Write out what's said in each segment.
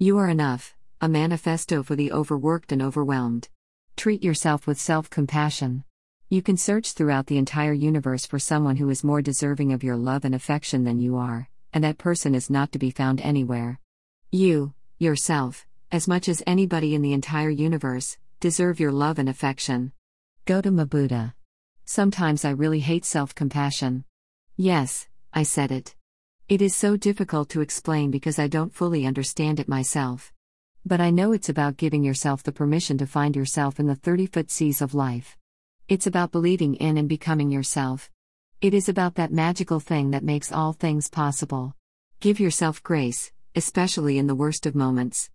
You are enough, a manifesto for the overworked and overwhelmed. Treat yourself with self compassion. You can search throughout the entire universe for someone who is more deserving of your love and affection than you are, and that person is not to be found anywhere. You, yourself, as much as anybody in the entire universe, deserve your love and affection. Gautama Buddha. Sometimes I really hate self compassion. Yes, I said it. It is so difficult to explain because I don't fully understand it myself. But I know it's about giving yourself the permission to find yourself in the 30 foot seas of life. It's about believing in and becoming yourself. It is about that magical thing that makes all things possible. Give yourself grace, especially in the worst of moments.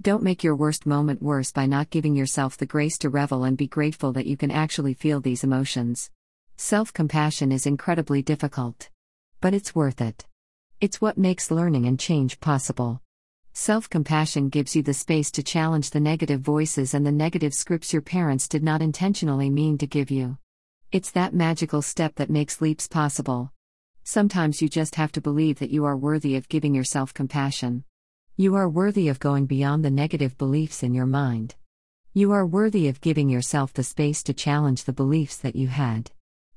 Don't make your worst moment worse by not giving yourself the grace to revel and be grateful that you can actually feel these emotions. Self compassion is incredibly difficult. But it's worth it. It's what makes learning and change possible. Self compassion gives you the space to challenge the negative voices and the negative scripts your parents did not intentionally mean to give you. It's that magical step that makes leaps possible. Sometimes you just have to believe that you are worthy of giving yourself compassion. You are worthy of going beyond the negative beliefs in your mind. You are worthy of giving yourself the space to challenge the beliefs that you had.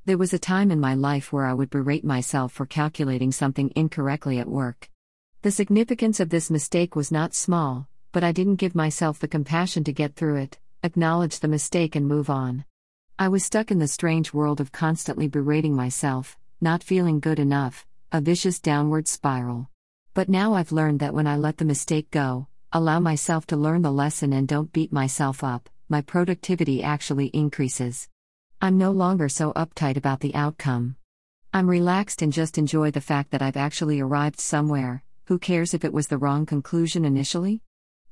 There was a time in my life where I would berate myself for calculating something incorrectly at work. The significance of this mistake was not small, but I didn't give myself the compassion to get through it, acknowledge the mistake, and move on. I was stuck in the strange world of constantly berating myself, not feeling good enough, a vicious downward spiral. But now I've learned that when I let the mistake go, allow myself to learn the lesson, and don't beat myself up, my productivity actually increases. I'm no longer so uptight about the outcome. I'm relaxed and just enjoy the fact that I've actually arrived somewhere, who cares if it was the wrong conclusion initially?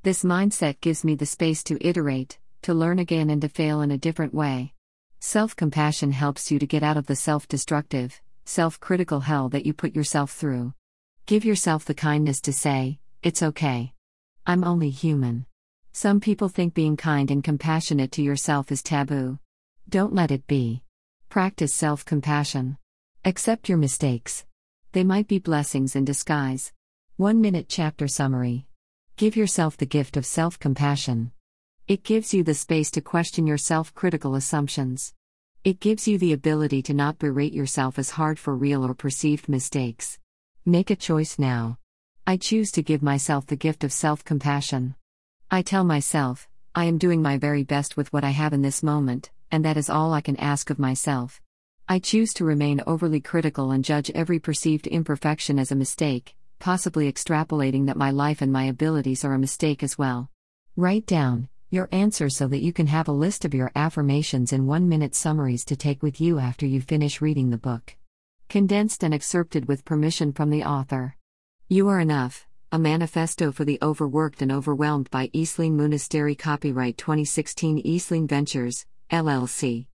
This mindset gives me the space to iterate, to learn again, and to fail in a different way. Self compassion helps you to get out of the self destructive, self critical hell that you put yourself through. Give yourself the kindness to say, It's okay. I'm only human. Some people think being kind and compassionate to yourself is taboo. Don't let it be. Practice self compassion. Accept your mistakes. They might be blessings in disguise. 1 minute chapter summary. Give yourself the gift of self compassion. It gives you the space to question your self critical assumptions. It gives you the ability to not berate yourself as hard for real or perceived mistakes. Make a choice now. I choose to give myself the gift of self compassion. I tell myself, I am doing my very best with what I have in this moment, and that is all I can ask of myself. I choose to remain overly critical and judge every perceived imperfection as a mistake, possibly extrapolating that my life and my abilities are a mistake as well. Write down your answer so that you can have a list of your affirmations in one minute summaries to take with you after you finish reading the book. Condensed and excerpted with permission from the author. You Are Enough, a manifesto for the overworked and overwhelmed by Eastling Monastery. Copyright 2016 Eastling Ventures, LLC.